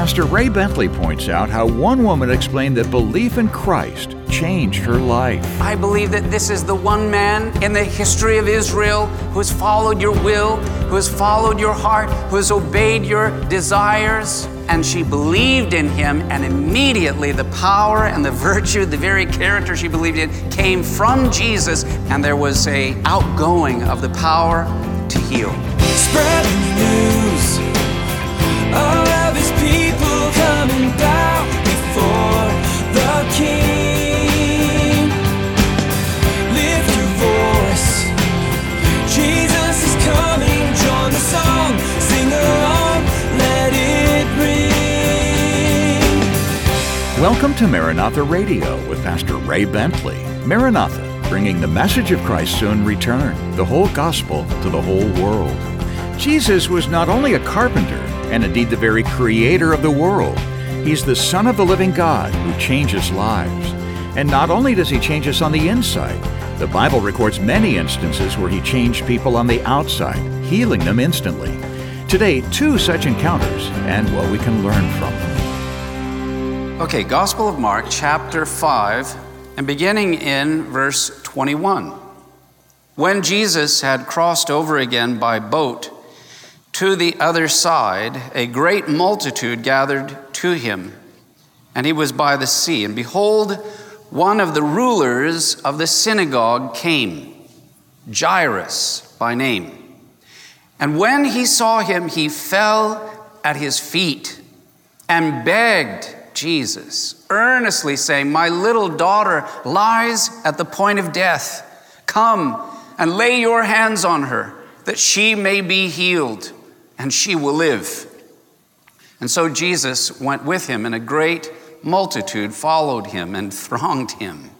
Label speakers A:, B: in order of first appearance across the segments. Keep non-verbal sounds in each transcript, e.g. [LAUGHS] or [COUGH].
A: Pastor Ray Bentley points out how one woman explained that belief in Christ changed her life.
B: I believe that this is the one man in the history of Israel who has followed your will, who has followed your heart, who has obeyed your desires. And she believed in him, and immediately the power and the virtue, the very character she believed in, came from Jesus, and there was a outgoing of the power to heal.
C: Spreading the news. All
A: Welcome to Maranatha Radio with Pastor Ray Bentley. Maranatha, bringing the message of Christ's soon return, the whole gospel to the whole world. Jesus was not only a carpenter, and indeed the very creator of the world, he's the Son of the living God who changes lives. And not only does he change us on the inside, the Bible records many instances where he changed people on the outside, healing them instantly. Today, two such encounters and what we can learn from them.
B: Okay, Gospel of Mark, chapter 5, and beginning in verse 21. When Jesus had crossed over again by boat to the other side, a great multitude gathered to him, and he was by the sea. And behold, one of the rulers of the synagogue came, Jairus by name. And when he saw him, he fell at his feet and begged Jesus, earnestly saying, My little daughter lies at the point of death. Come and lay your hands on her, that she may be healed, and she will live. And so Jesus went with him, and a great multitude followed him and thronged him.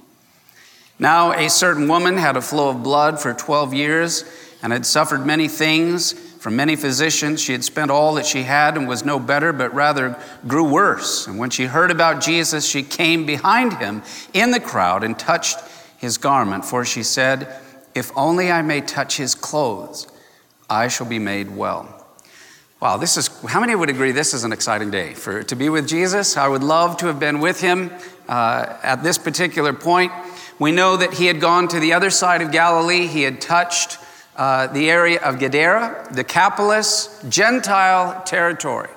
B: Now, a certain woman had a flow of blood for 12 years and had suffered many things from many physicians. She had spent all that she had and was no better, but rather grew worse. And when she heard about Jesus, she came behind him in the crowd and touched his garment, for she said, If only I may touch his clothes, I shall be made well. Wow, this is, how many would agree this is an exciting day for to be with Jesus? I would love to have been with him uh, at this particular point. We know that he had gone to the other side of Galilee. He had touched uh, the area of Gadara, Decapolis, Gentile territory.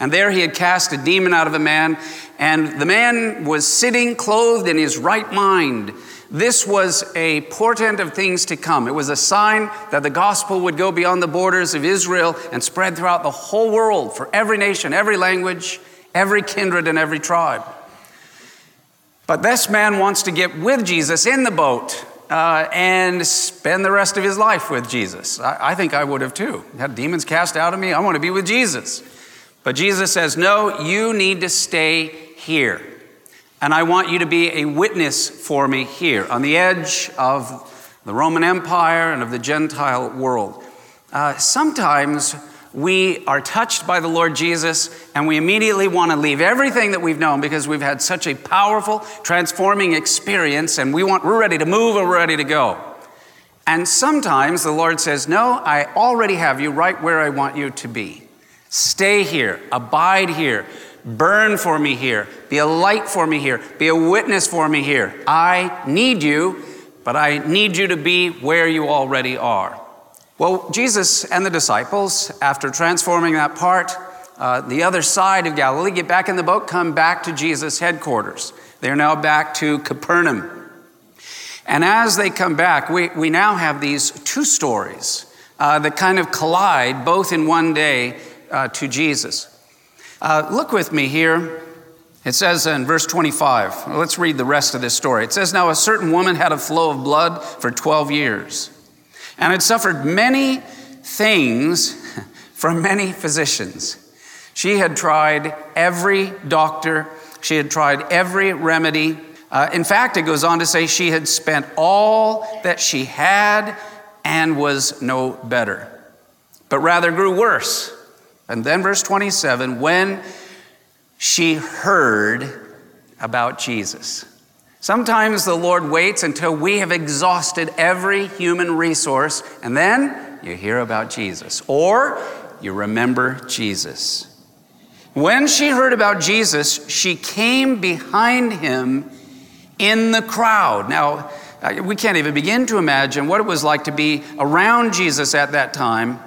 B: And there he had cast a demon out of a man, and the man was sitting clothed in his right mind. This was a portent of things to come. It was a sign that the gospel would go beyond the borders of Israel and spread throughout the whole world for every nation, every language, every kindred, and every tribe. But this man wants to get with Jesus in the boat uh, and spend the rest of his life with Jesus. I, I think I would have too. Had demons cast out of me. I want to be with Jesus. But Jesus says, No, you need to stay here. And I want you to be a witness for me here on the edge of the Roman Empire and of the Gentile world. Uh, sometimes we are touched by the Lord Jesus and we immediately want to leave everything that we've known because we've had such a powerful, transforming experience and we want, we're ready to move and we're ready to go. And sometimes the Lord says, No, I already have you right where I want you to be. Stay here, abide here, burn for me here, be a light for me here, be a witness for me here. I need you, but I need you to be where you already are. Well, Jesus and the disciples, after transforming that part, uh, the other side of Galilee, get back in the boat, come back to Jesus' headquarters. They're now back to Capernaum. And as they come back, we, we now have these two stories uh, that kind of collide both in one day uh, to Jesus. Uh, look with me here. It says in verse 25, let's read the rest of this story. It says, Now a certain woman had a flow of blood for 12 years and had suffered many things [LAUGHS] from many physicians. She had tried every doctor, she had tried every remedy. Uh, in fact, it goes on to say she had spent all that she had and was no better, but rather grew worse. And then, verse 27 when she heard about Jesus. Sometimes the Lord waits until we have exhausted every human resource, and then you hear about Jesus, or you remember Jesus. When she heard about Jesus, she came behind him in the crowd. Now, uh, we can't even begin to imagine what it was like to be around Jesus at that time.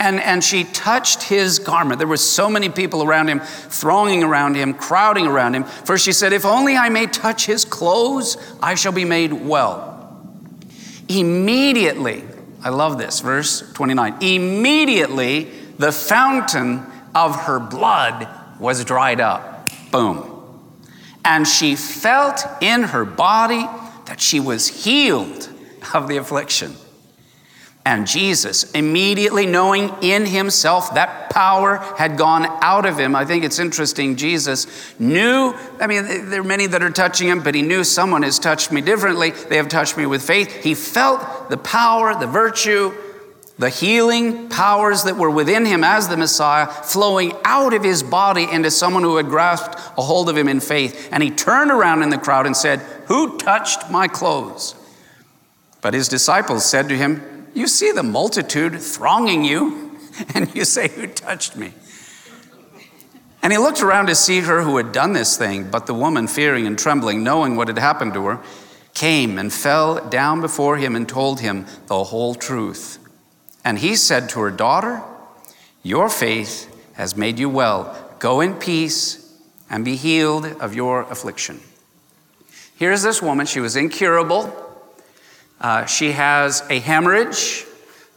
B: And, and she touched his garment. There were so many people around him, thronging around him, crowding around him. First, she said, If only I may touch his clothes, I shall be made well. Immediately, I love this, verse 29. Immediately, the fountain of her blood was dried up. Boom. And she felt in her body that she was healed of the affliction. And Jesus, immediately knowing in himself that power had gone out of him, I think it's interesting. Jesus knew, I mean, there are many that are touching him, but he knew someone has touched me differently. They have touched me with faith. He felt the power, the virtue, the healing powers that were within him as the Messiah flowing out of his body into someone who had grasped a hold of him in faith. And he turned around in the crowd and said, Who touched my clothes? But his disciples said to him, You see the multitude thronging you, [LAUGHS] and you say, Who touched me? And he looked around to see her who had done this thing, but the woman, fearing and trembling, knowing what had happened to her, came and fell down before him and told him the whole truth. And he said to her, Daughter, your faith has made you well. Go in peace and be healed of your affliction. Here's this woman. She was incurable. Uh, she has a hemorrhage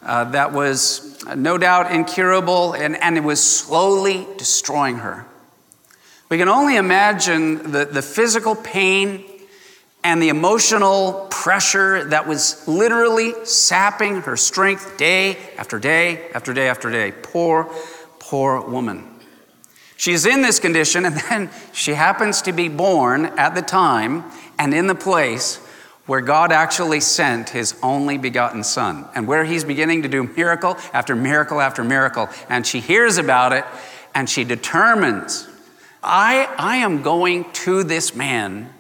B: uh, that was uh, no doubt incurable, and, and it was slowly destroying her. We can only imagine the, the physical pain and the emotional pressure that was literally sapping her strength day after day after day after day. Poor, poor woman. She's in this condition, and then she happens to be born at the time and in the place where God actually sent his only begotten son, and where he's beginning to do miracle after miracle after miracle. And she hears about it, and she determines, I, I am going to this man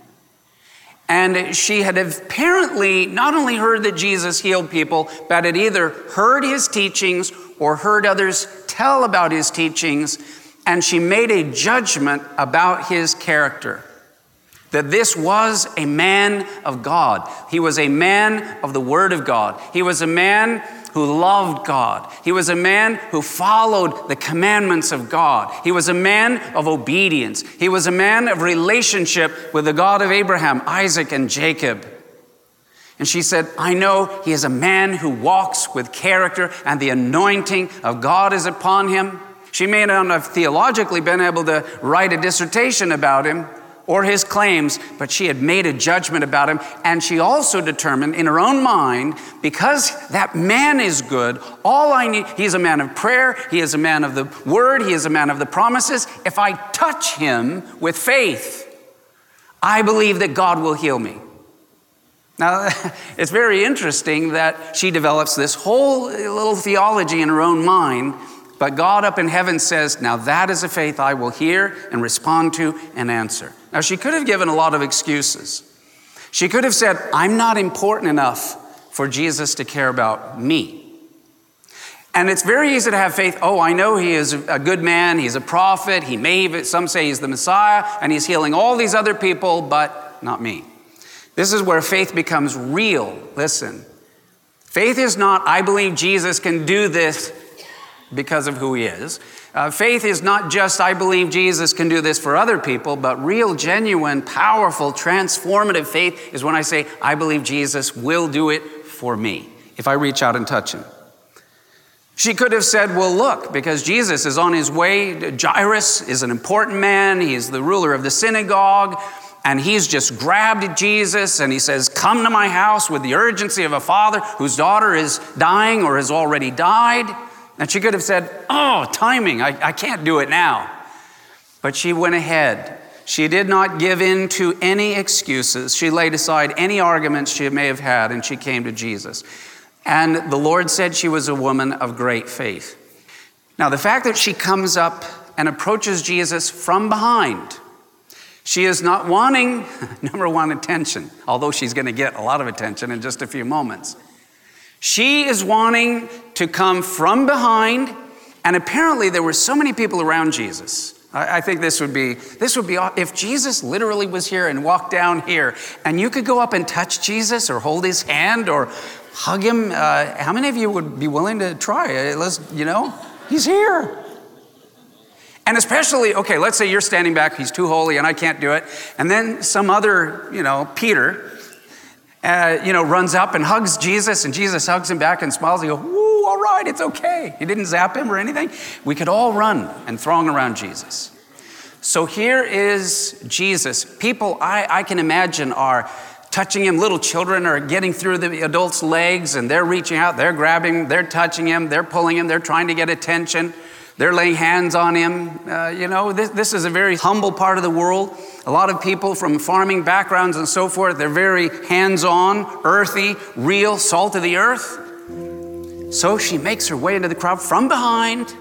B: and she had apparently not only heard that Jesus healed people, but had either heard his teachings or heard others tell about his teachings, and she made a judgment about his character. That this was a man of God. He was a man of the Word of God. He was a man who loved God. He was a man who followed the commandments of God. He was a man of obedience. He was a man of relationship with the God of Abraham, Isaac, and Jacob. And she said, I know he is a man who walks with character, and the anointing of God is upon him. She may not have theologically been able to write a dissertation about him, or his claims, but she had made a judgment about him. And she also determined in her own mind, because that man is good, all I need, he's a man of prayer, he is a man of the word, he is a man of the promises. If I touch him with faith, I believe that God will heal me. Now, [LAUGHS] it's very interesting that she develops this whole little theology in her own mind but God up in heaven says, Now that is a faith I will hear and respond to and answer. Now, she could have given a lot of excuses. She could have said, I'm not important enough for Jesus to care about me. And it's very easy to have faith. Oh, I know he is a good man. He's a prophet. He may, even, some say he's the Messiah, and he's healing all these other people, but not me. This is where faith becomes real. Listen, faith is not, I believe Jesus can do this because of who he is. Uh, faith is not just, I believe Jesus can do this for other people, but real, genuine, powerful, transformative faith is when I say, I believe Jesus will do it for me if I reach out and touch him. She could have said, Well, look, because Jesus is on his way, Jairus is an important man, he's the ruler of the synagogue. And he's just grabbed Jesus and he says, Come to my house with the urgency of a father whose daughter is dying or has already died. And she could have said, Oh, timing, I, I can't do it now. But she went ahead. She did not give in to any excuses. She laid aside any arguments she may have had and she came to Jesus. And the Lord said she was a woman of great faith. Now, the fact that she comes up and approaches Jesus from behind, she is not wanting, [LAUGHS] number one, attention, although she's going to get a lot of attention in just a few moments. She is wanting to come from behind, and apparently there were so many people around Jesus. I think this would be this would be if Jesus literally was here and walked down here, and you could go up and touch Jesus or hold his hand or hug him. Uh, how many of you would be willing to try? Uh, Let's, you know, he's here. And especially, okay, let's say you're standing back, he's too holy and I can't do it. And then some other, you know, Peter, uh, you know, runs up and hugs Jesus, and Jesus hugs him back and smiles and go, Woo, all right, it's okay. He didn't zap him or anything. We could all run and throng around Jesus. So here is Jesus. People I, I can imagine are touching him. Little children are getting through the adult's legs and they're reaching out, they're grabbing they're touching him, they're pulling him, they're trying to get attention. They're laying hands on him. Uh, you know, this, this is a very humble part of the world. A lot of people from farming backgrounds and so forth, they're very hands on, earthy, real, salt of the earth. So she makes her way into the crowd from behind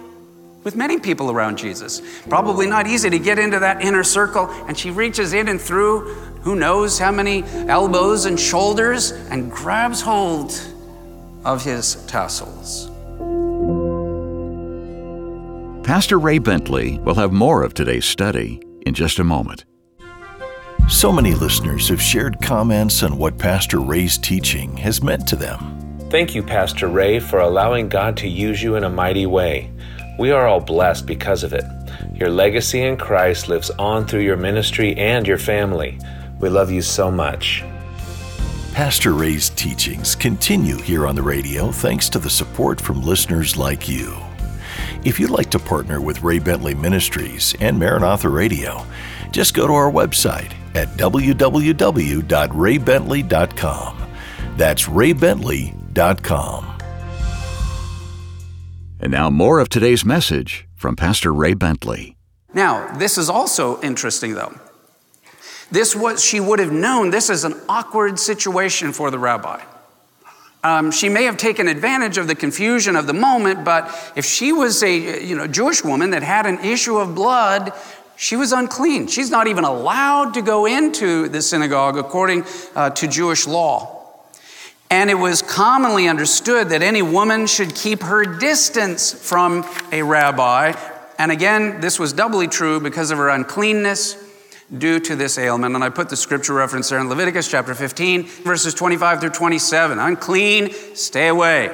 B: with many people around Jesus. Probably not easy to get into that inner circle, and she reaches in and through who knows how many elbows and shoulders and grabs hold of his tassels.
A: Pastor Ray Bentley will have more of today's study in just a moment.
D: So many listeners have shared comments on what Pastor Ray's teaching has meant to them.
E: Thank you, Pastor Ray, for allowing God to use you in a mighty way. We are all blessed because of it. Your legacy in Christ lives on through your ministry and your family. We love you so much.
D: Pastor Ray's teachings continue here on the radio thanks to the support from listeners like you. If you'd like to partner with Ray Bentley Ministries and Maranatha Radio, just go to our website at www.raybentley.com. That's raybentley.com.
A: And now, more of today's message from Pastor Ray Bentley.
B: Now, this is also interesting though. This was, she would have known this is an awkward situation for the rabbi. Um, she may have taken advantage of the confusion of the moment, but if she was a you know, Jewish woman that had an issue of blood, she was unclean. She's not even allowed to go into the synagogue according uh, to Jewish law. And it was commonly understood that any woman should keep her distance from a rabbi. And again, this was doubly true because of her uncleanness due to this ailment. And I put the scripture reference there in Leviticus chapter 15, verses 25 through 27. Unclean, stay away.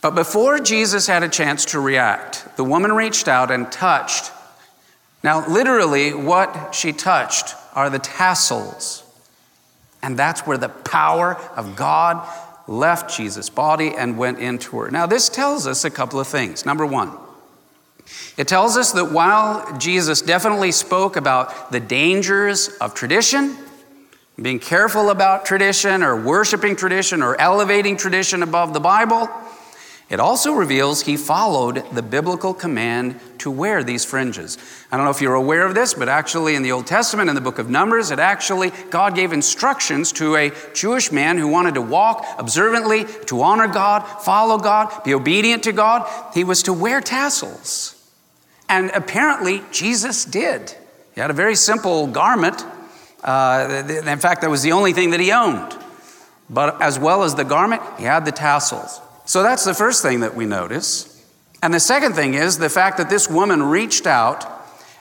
B: But before Jesus had a chance to react, the woman reached out and touched. Now, literally, what she touched are the tassels. And that's where the power of God left Jesus' body and went into her. Now, this tells us a couple of things. Number one, it tells us that while Jesus definitely spoke about the dangers of tradition, being careful about tradition or worshiping tradition or elevating tradition above the Bible, it also reveals he followed the biblical command to wear these fringes. I don't know if you're aware of this, but actually in the Old Testament, in the book of Numbers, it actually, God gave instructions to a Jewish man who wanted to walk observantly, to honor God, follow God, be obedient to God. He was to wear tassels. And apparently, Jesus did. He had a very simple garment. Uh, in fact, that was the only thing that he owned. But as well as the garment, he had the tassels. So that's the first thing that we notice. And the second thing is the fact that this woman reached out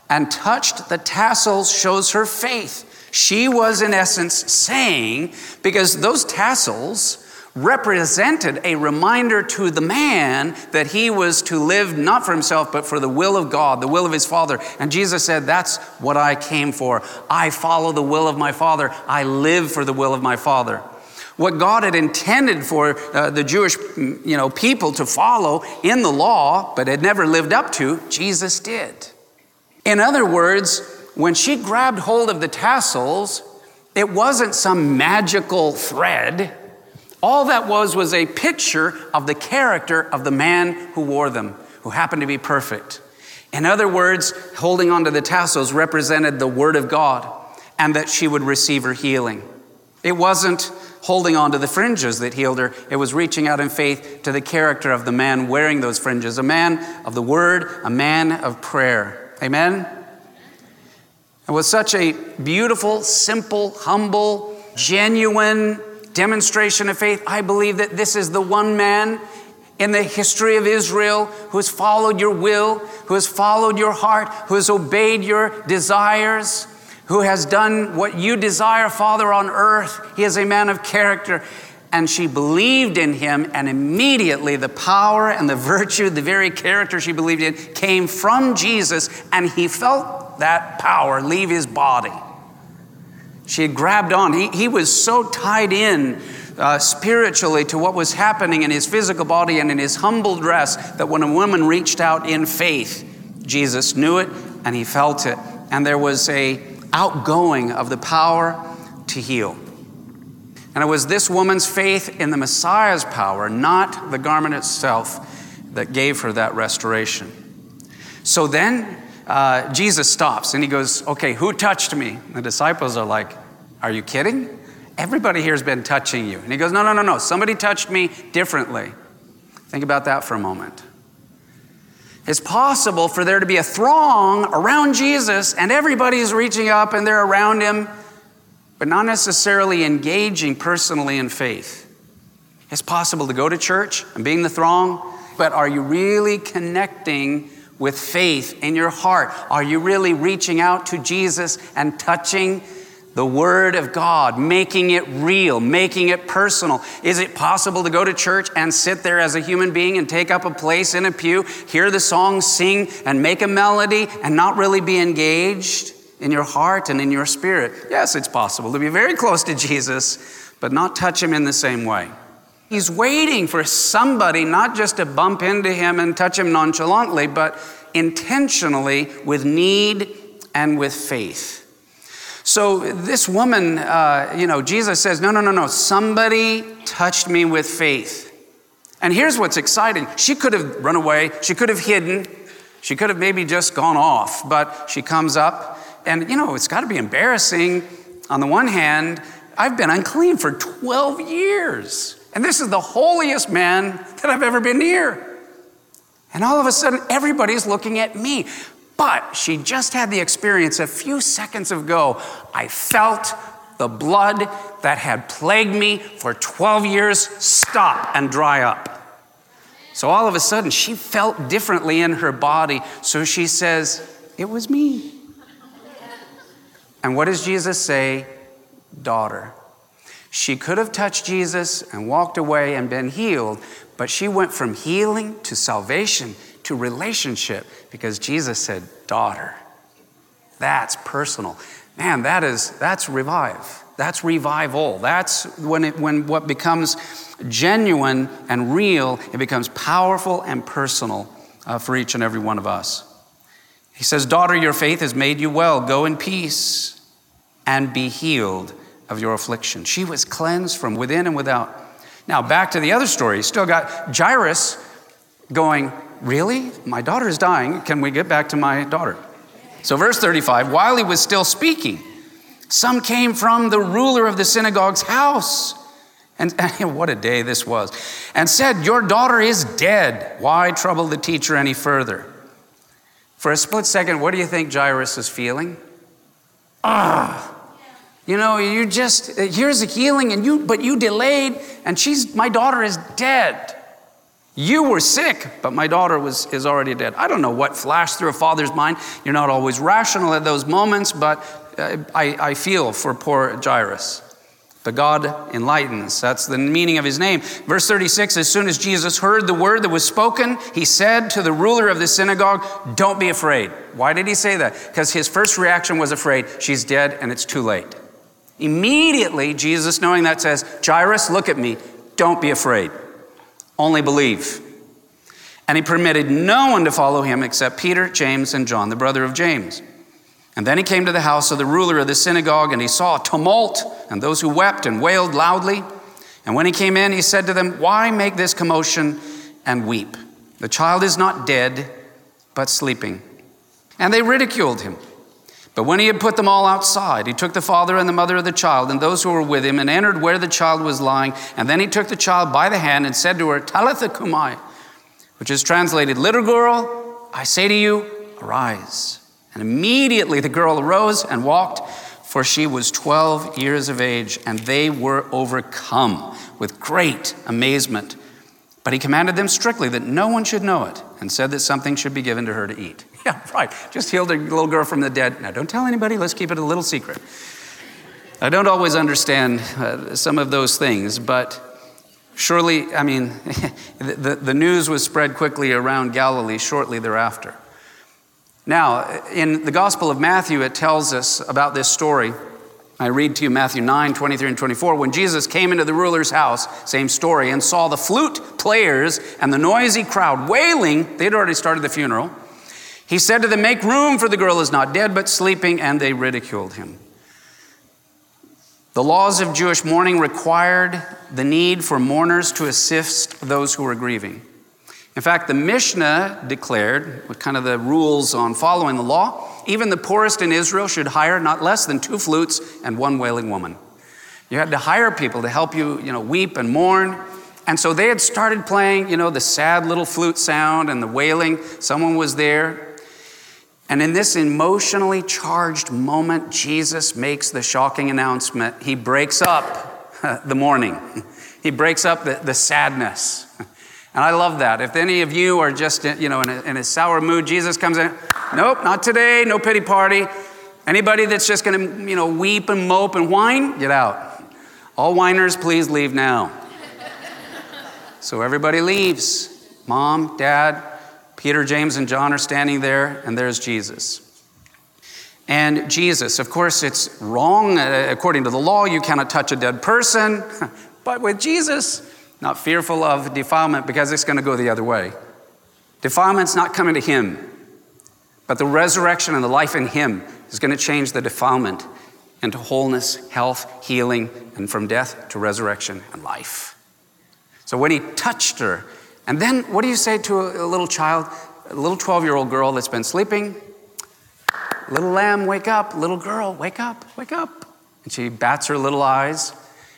B: and touched the tassels shows her faith. She was, in essence, saying, because those tassels represented a reminder to the man that he was to live not for himself, but for the will of God, the will of his Father. And Jesus said, That's what I came for. I follow the will of my Father, I live for the will of my Father. What God had intended for uh, the Jewish you know, people to follow in the law, but had never lived up to, Jesus did. In other words, when she grabbed hold of the tassels, it wasn't some magical thread. All that was was a picture of the character of the man who wore them, who happened to be perfect. In other words, holding onto the tassels represented the Word of God and that she would receive her healing. It wasn't holding on to the fringes that healed her. It was reaching out in faith to the character of the man wearing those fringes, a man of the word, a man of prayer. Amen? It was such a beautiful, simple, humble, genuine demonstration of faith. I believe that this is the one man in the history of Israel who has followed your will, who has followed your heart, who has obeyed your desires, who has done what you desire, Father, on earth. He is a man of character. And she believed in him, and immediately the power and the virtue, the very character she believed in, came from Jesus, and he felt that power leave his body. She had grabbed on. He, he was so tied in uh, spiritually to what was happening in his physical body and in his humble dress that when a woman reached out in faith, Jesus knew it and he felt it. And there was a outgoing of the power to heal. And it was this woman's faith in the Messiah's power, not the garment itself, that gave her that restoration. So then uh, Jesus stops and he goes, Okay, who touched me? The disciples are like, Are you kidding? Everybody here has been touching you. And he goes, No, no, no, no. Somebody touched me differently. Think about that for a moment. It's possible for there to be a throng around Jesus and everybody's reaching up and they're around him but not necessarily engaging personally in faith. It's possible to go to church and being the throng, but are you really connecting with faith in your heart? Are you really reaching out to Jesus and touching the Word of God, making it real, making it personal? Is it possible to go to church and sit there as a human being and take up a place in a pew, hear the song, sing, and make a melody and not really be engaged? in your heart and in your spirit. Yes, it's possible to be very close to Jesus, but not touch him in the same way. He's waiting for somebody not just to bump into him and touch him nonchalantly, but intentionally with need and with faith. So, this woman, uh, you know, Jesus says, No, no, no, no, somebody touched me with faith. And here's what's exciting she could have run away, she could have hidden, she could have maybe just gone off, but she comes up and you know, it's got to be embarrassing. On the one hand, I've been unclean for 12 years, and this is the holiest man that I've ever been near. And all of a sudden, everybody's looking at me. But she just had the experience a few seconds ago. I felt the blood that had plagued me for 12 years stop and dry up. So all of a sudden, she felt differently in her body. So she says, It was me. And what does Jesus say? Daughter. She could have touched Jesus and walked away and been healed, but she went from healing to salvation to relationship because Jesus said, Daughter. That's personal. Man, that is, that's revive. That's revival. That's when, it, when what becomes genuine and real, it becomes powerful and personal uh, for each and every one of us. He says, Daughter, your faith has made you well. Go in peace and be healed of your affliction. She was cleansed from within and without. Now, back to the other story. Still got Jairus going, Really? My daughter is dying. Can we get back to my daughter? So, verse 35 while he was still speaking, some came from the ruler of the synagogue's house. And, [LAUGHS] and, what a day this was. And said, Your daughter is dead. Why trouble the teacher any further? For a split second, what do you think Jairus is feeling? Ah, you know, you just, here's a healing, and you, but you delayed, and she's, my daughter is dead. You were sick, but my daughter was, is already dead. I don't know what flashed through a father's mind. You're not always rational at those moments, but uh, I, I feel for poor Jairus. But God enlightens. That's the meaning of his name. Verse 36 As soon as Jesus heard the word that was spoken, he said to the ruler of the synagogue, Don't be afraid. Why did he say that? Because his first reaction was afraid. She's dead and it's too late. Immediately, Jesus, knowing that, says, Jairus, look at me. Don't be afraid. Only believe. And he permitted no one to follow him except Peter, James, and John, the brother of James. And then he came to the house of the ruler of the synagogue, and he saw a tumult and those who wept and wailed loudly. And when he came in, he said to them, Why make this commotion and weep? The child is not dead, but sleeping. And they ridiculed him. But when he had put them all outside, he took the father and the mother of the child and those who were with him and entered where the child was lying. And then he took the child by the hand and said to her, Talitha cumi, which is translated, Little girl, I say to you, arise. And immediately the girl arose and walked, for she was 12 years of age, and they were overcome with great amazement. But he commanded them strictly that no one should know it and said that something should be given to her to eat. [LAUGHS] Yeah, right. Just healed a little girl from the dead. Now, don't tell anybody. Let's keep it a little secret. I don't always understand uh, some of those things, but surely, I mean, [LAUGHS] the, the news was spread quickly around Galilee shortly thereafter. Now, in the Gospel of Matthew, it tells us about this story. I read to you Matthew 9, 23 and 24. When Jesus came into the ruler's house, same story, and saw the flute players and the noisy crowd wailing, they'd already started the funeral. He said to them, Make room, for the girl is not dead, but sleeping, and they ridiculed him. The laws of Jewish mourning required the need for mourners to assist those who were grieving. In fact, the Mishnah declared, kind of the rules on following the law, even the poorest in Israel should hire not less than two flutes and one wailing woman. You had to hire people to help you, you know, weep and mourn. And so they had started playing, you know, the sad little flute sound and the wailing. Someone was there. And in this emotionally charged moment, Jesus makes the shocking announcement. He breaks up [LAUGHS] the mourning, he breaks up the, the sadness. [LAUGHS] And I love that. If any of you are just, you know, in a, in a sour mood, Jesus comes in, nope, not today, no pity party. Anybody that's just going to, you know, weep and mope and whine, get out. All whiners, please leave now. so everybody leaves. Mom, dad, Peter, James, and John are standing there, and there's Jesus. And Jesus, of course, it's wrong. Uh, according to the law, you cannot touch a dead person. [LAUGHS] but with Jesus, not fearful of defilement because it's going to go the other way. Defilement's not coming to him, but the resurrection and the life in him is going to change the defilement into wholeness, health, healing, and from death to resurrection and life. So when he touched her, and then what do you say to a, little child, a little 12 year old girl that's been sleeping? Little lamb, wake up. Little girl, wake up, wake up. And she bats her little eyes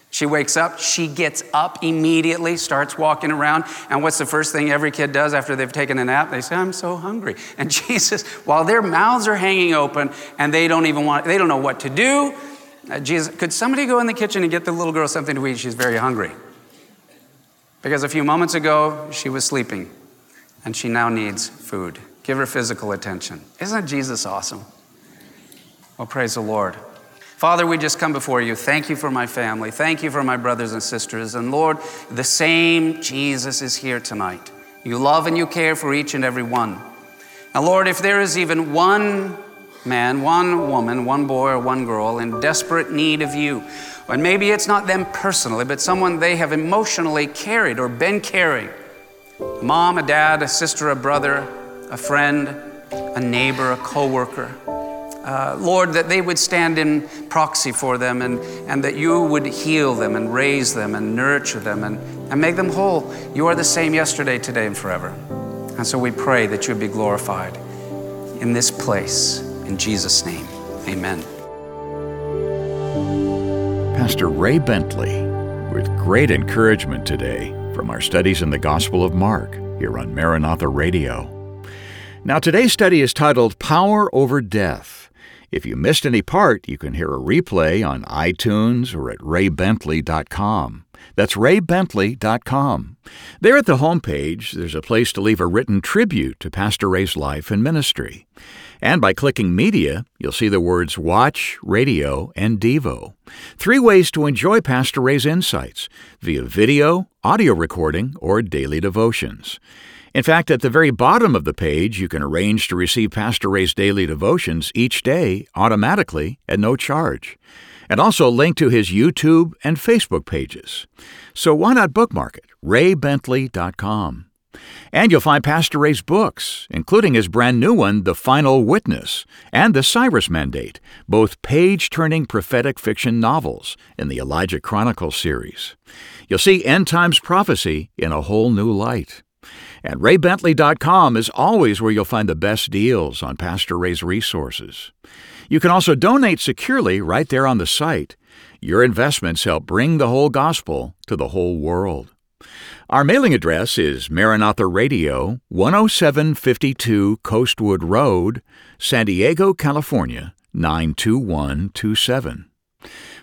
B: she wakes up, she gets up immediately, starts walking around. And what's the first thing every kid does after they've taken a nap? They say, I'm so hungry. And [LAUGHS] Jesus, while their mouths are hanging open and they don't even want, they don't know what to do, uh, Jesus, could somebody go in the kitchen and get the little girl something to eat? She's very hungry. Because a few moments ago, she was sleeping and she now needs food. Give her physical attention. Isn't Jesus awesome? Well, praise the Lord. Father, we just come before you. Thank you for my family. Thank you for my brothers and sisters. And Lord, the same Jesus is here tonight. You love and you care for each and every one. Now, Lord, if there is even one man, one woman, one boy, or one girl in desperate need of you, and maybe it's not them personally, but someone they have emotionally carried or been carrying a mom, a dad, a sister, a brother, a friend, a neighbor, a coworker uh, Lord, that they would stand in proxy for them and, and that you would heal them and raise them and nurture them and, and make them whole. You are the same yesterday, today, and forever. And so we pray that you would be glorified in this place. In Jesus' name, amen.
A: Pastor Ray Bentley with great encouragement today from our studies in the Gospel of Mark here on Maranatha Radio. Now, today's study is titled Power Over Death. If you missed any part, you can hear a replay on iTunes or at raybentley.com. That's raybentley.com. There at the homepage, there's a place to leave a written tribute to Pastor Ray's life and ministry. And by clicking Media, you'll see the words Watch, Radio, and Devo. Three ways to enjoy Pastor Ray's insights via video, audio recording, or daily devotions. In fact, at the very bottom of the page, you can arrange to receive Pastor Ray's daily devotions each day automatically at no charge, and also link to his YouTube and Facebook pages. So why not bookmark it? raybentley.com. And you'll find Pastor Ray's books, including his brand new one, The Final Witness, and The Cyrus Mandate, both page turning prophetic fiction novels in the Elijah Chronicles series. You'll see end times prophecy in a whole new light. And raybentley.com is always where you'll find the best deals on Pastor Ray's resources. You can also donate securely right there on the site. Your investments help bring the whole gospel to the whole world. Our mailing address is Maranatha Radio, 10752 Coastwood Road, San Diego, California, 92127.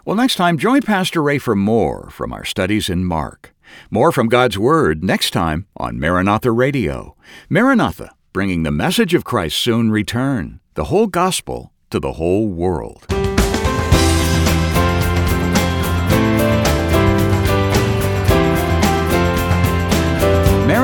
A: Well, next time, join Pastor Ray for more from our studies in Mark. More from God's Word next time on Maranatha Radio. Maranatha, bringing the message of Christ's soon return, the whole gospel to the whole world.